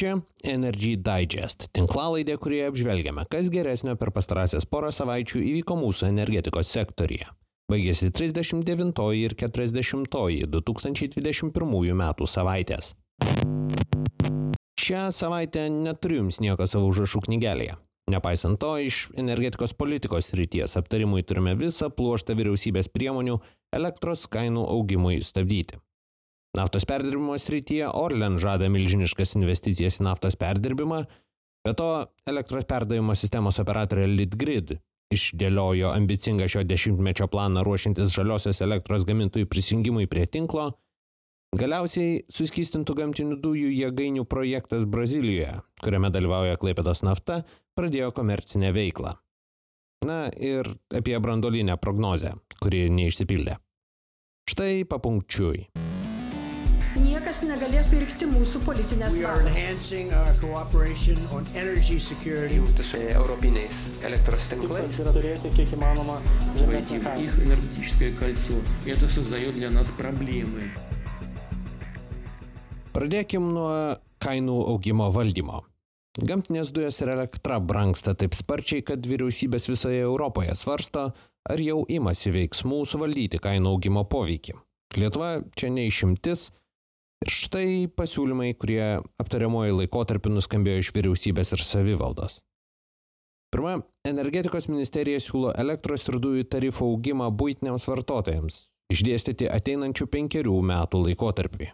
Čia Energy Digest - tinklalaidė, kurioje apžvelgiame, kas geresnio per pastarąsias porą savaičių įvyko mūsų energetikos sektorija. Baigėsi 39 ir 40 2021 metų savaitės. Šią savaitę neturiu jums nieko savo užrašų knygelėje. Nepaisant to, iš energetikos politikos ryties aptarimui turime visą pluoštą vyriausybės priemonių elektros kainų augimui stabdyti. Naftos perdirbimo srityje Orlen žada milžiniškas investicijas į naftos perdirbimą, be to elektros perdavimo sistemos operatorė Litgrid išdėliojo ambicingą šio dešimtmečio planą ruošintis žaliosios elektros gamintojų prisijungimui prie tinklo, galiausiai suskystintų gamtinių dujų jėgainių projektas Brazilijoje, kuriame dalyvauja Klaipėdos nafta, pradėjo komercinę veiklą. Na ir apie brandolinę prognozę, kuri neišsipildė. Štai papunkčiui niekas negalės pirkti mūsų politinės valios. Jungti su europiniais elektros tinklais. yra turėti kiek įmanoma žemesnį kainą. их энергетическое кольцо. Это создает для нас проблемы. Pradėkim nuo kainų augimo valdymo. Gamtinės dujos ir elektra brangsta taip sparčiai, kad vyriausybės visoje Europoje svarsto, ar jau imasi veiksmų suvaldyti kainų augimo poveikį. Lietuva čia neišimtis, Ir štai pasiūlymai, kurie aptariamoji laikotarpį nuskambėjo iš vyriausybės ir savivaldos. Pirma, energetikos ministerija siūlo elektros ir dujų tarifų augimą būtiniams vartotojams, išdėstyti ateinančių penkerių metų laikotarpį.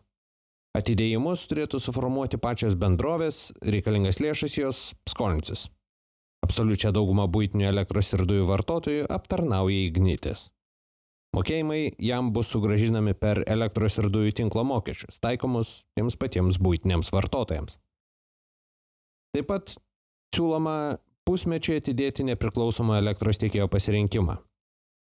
Atidėjimus turėtų suformuoti pačios bendrovės, reikalingas lėšas jos skolinsis. Absoliučią daugumą būtinių elektros ir dujų vartotojų aptarnauja ignitis. Mokėjimai jam bus sugražinami per elektros ir dujų tinklo mokesčius, taikomus tiems patiems būtiniams vartotojams. Taip pat siūloma pusmečiai atidėti nepriklausomą elektros tiekėjo pasirinkimą.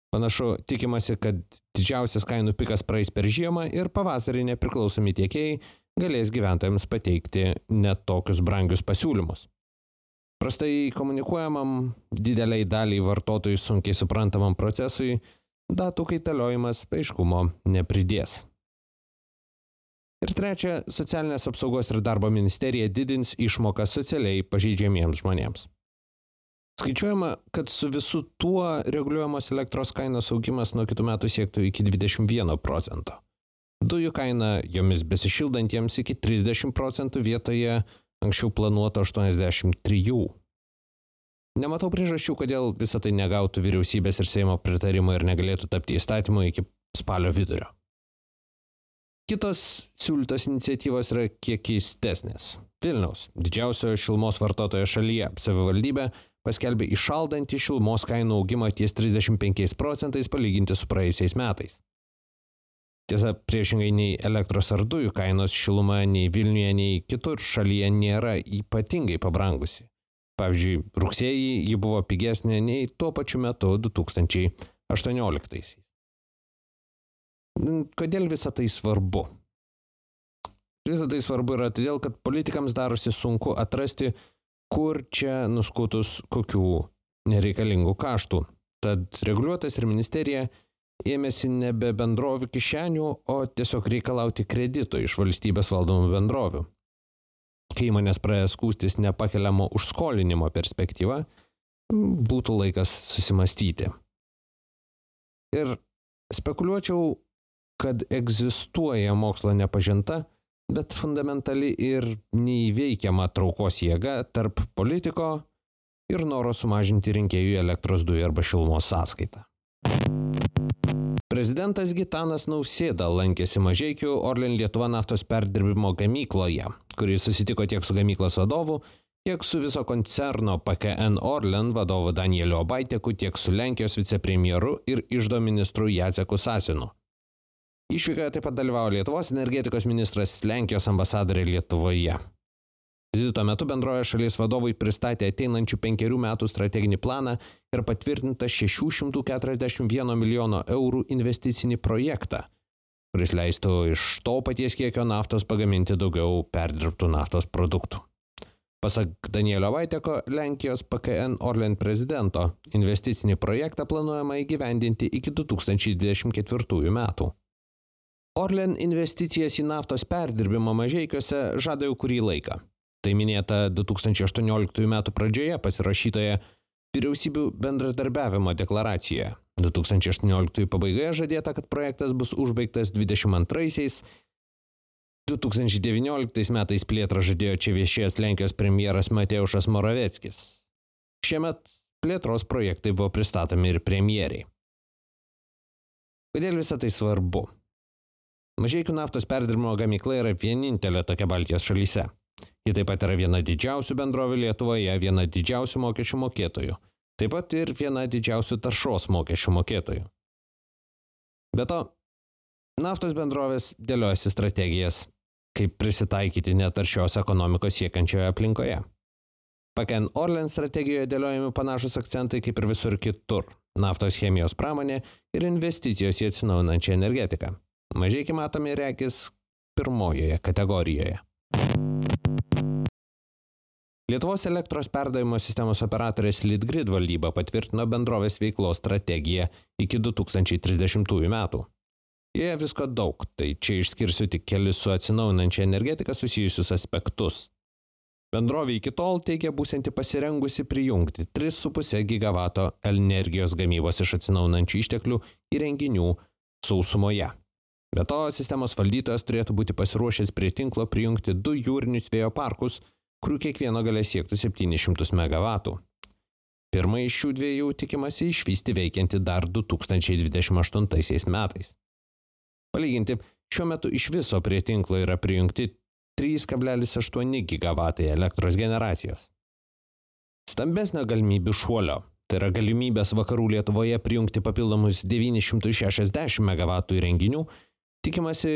Panašu, tikimasi, kad didžiausias kainų pikas praeis per žiemą ir pavasarį nepriklausomi tiekėjai galės gyventojams pateikti net tokius brangius pasiūlymus. Prastai komunikuojamam dideliai daliai vartotojų sunkiai suprantamam procesui datų kaitaliojimas aiškumo nepridės. Ir trečia, socialinės apsaugos ir darbo ministerija didins išmokas socialiai pažeidžiamiems žmonėms. Skaičiuojama, kad su visu tuo reguliuojamos elektros kainos augimas nuo kitų metų siektų iki 21 procento. Dujų kaina jomis besišildantiems iki 30 procentų vietoje anksčiau planuoto 83. Nematau priežasčių, kodėl visą tai negautų vyriausybės ir Seimo pritarimo ir negalėtų tapti įstatymu iki spalio vidurio. Kitos siūlytos iniciatyvos yra kiek keistesnės. Vilniaus, didžiausio šilmos vartotojo šalyje, savivaldybė paskelbė išaldantį šilmos kainų augimą ties 35 procentais palyginti su praėjusiais metais. Tiesa, priešingai nei elektros ar dujų kainos šiluma nei Vilniuje, nei kitur šalyje nėra ypatingai pabrangusi. Pavyzdžiui, rugsėjį ji buvo pigesnė nei tuo pačiu metu 2018. Kodėl visa tai svarbu? Visą tai svarbu yra todėl, kad politikams darosi sunku atrasti, kur čia nuskutus kokių nereikalingų kaštų. Tad reguliuotas ir ministerija ėmėsi nebe bendrovių kišenių, o tiesiog reikalauti kredito iš valstybės valdomų bendrovių kai įmonės praėjo skūstis nepakeliamo užskolinimo perspektyva, būtų laikas susimastyti. Ir spekuliuočiau, kad egzistuoja mokslo nepažinta, bet fundamentali ir neįveikiama traukos jėga tarp politiko ir noro sumažinti rinkėjų elektros dujų arba šilumos sąskaitą. Prezidentas Gitanas Nausėda lankėsi Mažiekių Orlen Lietuva naftos perdirbimo gamykloje, kuris susitiko tiek su gamyklos vadovu, tiek su viso koncerno PKN Orlen vadovu Danieliu Obaiteku, tiek su Lenkijos vicepremjeru ir išdo ministru Jaceku Sasinu. Išvykoje taip pat dalyvavo Lietuvos energetikos ministras Lenkijos ambasadorė Lietuvoje. Vizito metu bendroje šalies vadovui pristatė ateinančių penkerių metų strateginį planą ir patvirtintą 641 milijono eurų investicinį projektą, kuris leistų iš to paties kiekio naftos pagaminti daugiau perdirbtų naftos produktų. Pasak Danielio Vaiteko, Lenkijos PKN Orlen prezidento, investicinį projektą planuojama įgyvendinti iki 2024 metų. Orlen investicijas į naftos perdirbimą mažiekiuose žada jau kurį laiką. Tai minėta 2018 m. pradžioje pasirašytoje vyriausybių bendradarbiavimo deklaracijoje. 2018 pabaigoje žadėta, kad projektas bus užbaigtas 22-aisiais. 2019 metais plėtrą žadėjo čia viešėjęs Lenkijos premjeras Mateušas Moraveckis. Šiemet plėtros projektai buvo pristatomi ir premjeriai. Kodėl visą tai svarbu? Mažiekių naftos perdirbimo gamykla yra vienintelė tokia Baltijos šalyse. Ji taip pat yra viena didžiausių bendrovių Lietuvoje, viena didžiausių mokesčių mokėtojų. Taip pat ir viena didžiausių taršos mokesčių mokėtojų. Be to, naftos bendrovės dėliojasi strategijas, kaip prisitaikyti netaršios ekonomikos siekiančioje aplinkoje. Paken Orlen strategijoje dėliojami panašus akcentai kaip ir visur kitur - naftos chemijos pramonė ir investicijos į atsinaujinančią energetiką. Mažiai matomi reikis pirmojoje kategorijoje. Lietuvos elektros perdavimo sistemos operatorės Litgrid valdyba patvirtino bendrovės veiklos strategiją iki 2030 metų. Joje visko daug, tai čia išskirsiu tik kelis su atsinaujinančia energetika susijusius aspektus. Bendrovė iki tol teigia būsinti pasirengusi prijungti 3,5 gigavato energijos gamybos iš atsinaujinančių išteklių įrenginių sausumoje. Be to, sistemos valdytojas turėtų būti pasiruošęs prie tinklo prijungti du jūrinius vėjo parkus, kurių kiekvieno galės siekti 700 MW. Pirmą iš šių dviejų tikimasi išvysti veikianti dar 2028 metais. Palyginti, šiuo metu iš viso prie tinklo yra prijungti 3,8 GW elektros generacijos. Stambesnio galimybių šuolio Tai yra galimybės vakarų Lietuvoje prijungti papildomus 960 MW įrenginių tikimasi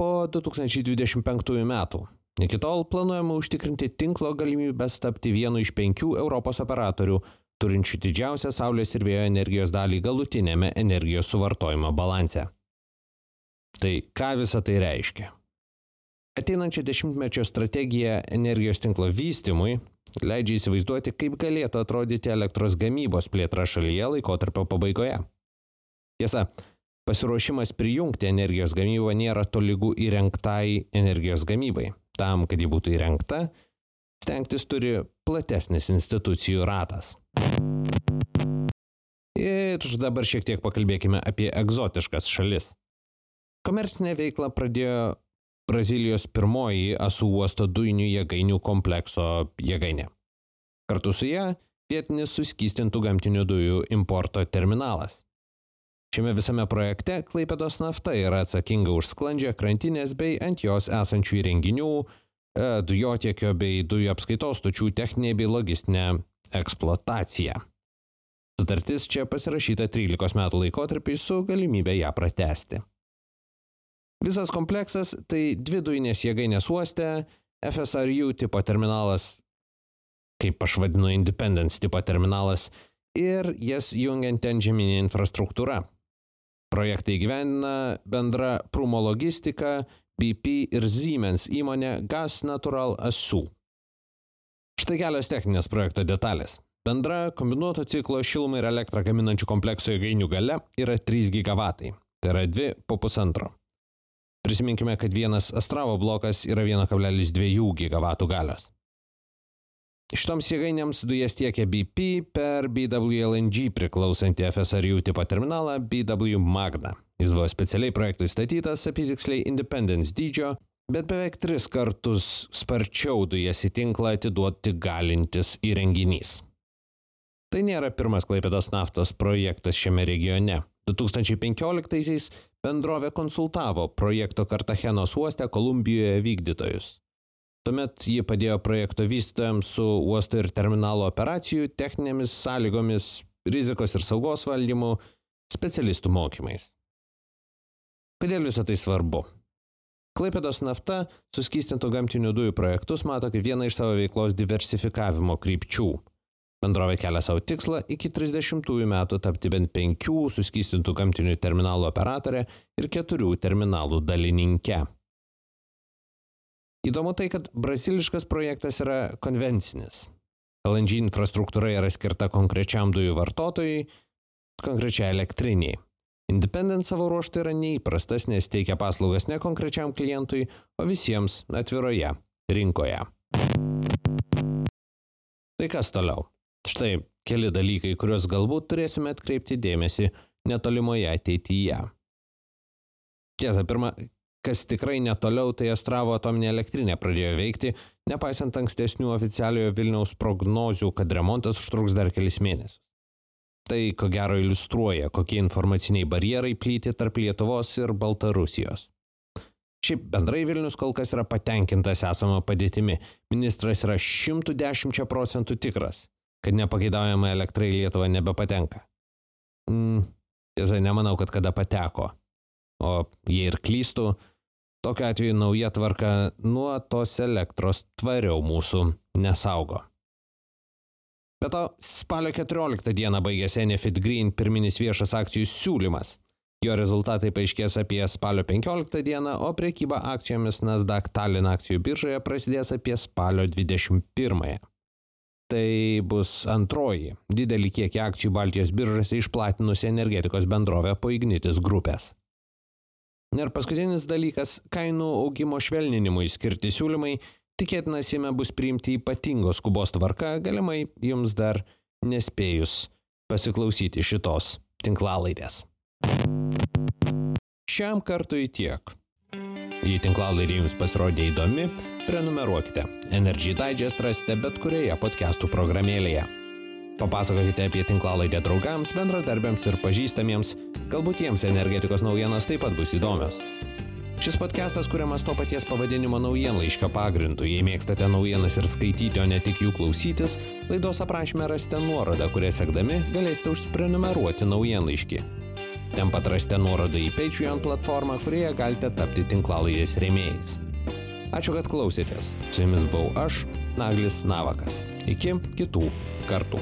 po 2025 metų. Iki tol planuojama užtikrinti tinklo galimybės tapti vienu iš penkių Europos operatorių, turinčių didžiausią Saulės ir vėjo energijos dalį galutinėme energijos suvartojimo balanse. Tai ką visa tai reiškia? Ateinančio dešimtmečio strategija energijos tinklo vystimui leidžia įsivaizduoti, kaip galėtų atrodyti elektros gamybos plėtra šalyje laikotarpio pabaigoje. Tiesa, Pasiruošimas prijungti energijos gamybą nėra tolygų įrengtai energijos gamybai. Tam, kad ji būtų įrengta, stengtis turi platesnis institucijų ratas. Ir dabar šiek tiek pakalbėkime apie egzotiškas šalis. Komercinę veiklą pradėjo Brazilijos pirmoji Asų uosto dujinių jėgainių komplekso jėgainė. Kartu su ją vietinis suskystintų gamtinių dujų importo terminalas. Šiame visame projekte Klaipėdos nafta yra atsakinga už sklandžią krantinės bei ant jos esančių įrenginių, e, dujotiekio bei dujų apskaitos stočių techninė bei logistinė eksploatacija. Sutartis čia pasirašyta 13 metų laikotarpiai su galimybė ją pratesti. Visas kompleksas tai dvi dujinės jėgainės uoste, FSRU tipo terminalas, kaip aš vadinu Independence tipo terminalas, ir jas jungianti antžeminė infrastruktūra, Projektą įgyvendina bendra Prumo logistika, BP ir Siemens įmonė Gas Natural ASU. Štai kelios techninės projekto detalės. Bendra kombinuoto ciklo šilumą ir elektrą gaminančių komplekso jėgainių gale yra 3 gigavatai, tai yra 2 po pusantro. Prisiminkime, kad vienas Astravo blokas yra 1,2 gigavatų galios. Šitoms jėgainėms dujas tiekia BP per BWLNG priklausantį FSRU tipo terminalą BW Magna. Jis buvo specialiai projektui statytas apitiksliai Independence dydžio, bet beveik tris kartus sparčiau dujas į tinklą atiduoti galintis įrenginys. Tai nėra pirmas Klaipėdos naftos projektas šiame regione. 2015-aisiais bendrovė konsultavo projekto Kartachenos uoste Kolumbijoje vykdytojus. Tuomet ji padėjo projekto vystytojams su uosto ir terminalo operacijų, techninėmis sąlygomis, rizikos ir saugos valdymu, specialistų mokymais. Kodėl visą tai svarbu? Klaipėdos nafta suskystintų gamtinių dujų projektus mato kaip vieną iš savo veiklos diversifikavimo krypčių. Bendrovė kelia savo tikslą iki 30 metų tapti bent penkių suskystintų gamtinių terminalų operatorė ir keturių terminalų dalininkė. Įdomu tai, kad braziliškas projektas yra konvencinis. LNG infrastruktūra yra skirta konkrečiam dujų vartotojui, konkrečiai elektriniai. Independent savo ruoštų yra neįprastas, nes teikia paslaugas ne konkrečiam klientui, o visiems atviroje rinkoje. Tai kas toliau? Štai keli dalykai, kuriuos galbūt turėsime atkreipti dėmesį netolimoje ateityje. Tiesa, pirma, kas tikrai netoliau, tai Astravo atominė elektrinė pradėjo veikti, nepaisant ankstesnių oficialiojo Vilniaus prognozių, kad remontas užtruks dar kelis mėnesius. Tai ko gero iliustruoja, kokie informaciniai barjerai plyti tarp Lietuvos ir Baltarusijos. Šiaip bendrai Vilnius kol kas yra patenkintas esama padėtimi. Ministras yra 110 procentų tikras, kad nepageidaujama elektra į Lietuvą nebepatenka. Mm, tiesa, nemanau, kad kada pateko. O jei ir klystų, tokiu atveju nauja tvarka nuo tos elektros tvariau mūsų nesaugo. Be to, spalio 14 dieną baigėsi Enefit Green pirminis viešas akcijų siūlymas. Jo rezultatai paaiškės apie spalio 15 dieną, o priekyba akcijomis Nasdaq Tallinn akcijų biržoje prasidės apie spalio 21. Tai bus antroji didelį kiekį akcijų Baltijos biržose išplatinusi energetikos bendrovė po Ignitis grupės. Ir paskutinis dalykas - kainų augimo švelninimui skirti siūlymai tikėtina jame bus priimti ypatingos skubos tvarka, galimai jums dar nespėjus pasiklausyti šitos tinklalaidės. Šiam kartui tiek. Jei tinklalaidė jums pasirodė įdomi, prenumeruokite. Energy Digest rasite bet kurioje podcastų programėlėje. Papasakokite apie tinklalaidę draugams, bendradarbiams ir pažįstamiems, galbūt jiems energetikos naujienos taip pat bus įdomios. Šis podcastas kuriamas to paties pavadinimo naujienlaiškio pagrindu. Jei mėgstate naujienas ir skaityti, o ne tik jų klausytis, laidos aprašymę rasite nuorodą, kurią sekdami galėsite užsiprenumeruoti naujienlaiškį. Ten pat rasite nuorodą į Patreon platformą, kurioje galite tapti tinklalaidės rėmėjais. Ačiū, kad klausėtės. Su jumis buvau aš, Naglis Navakas. Iki kitų kartų.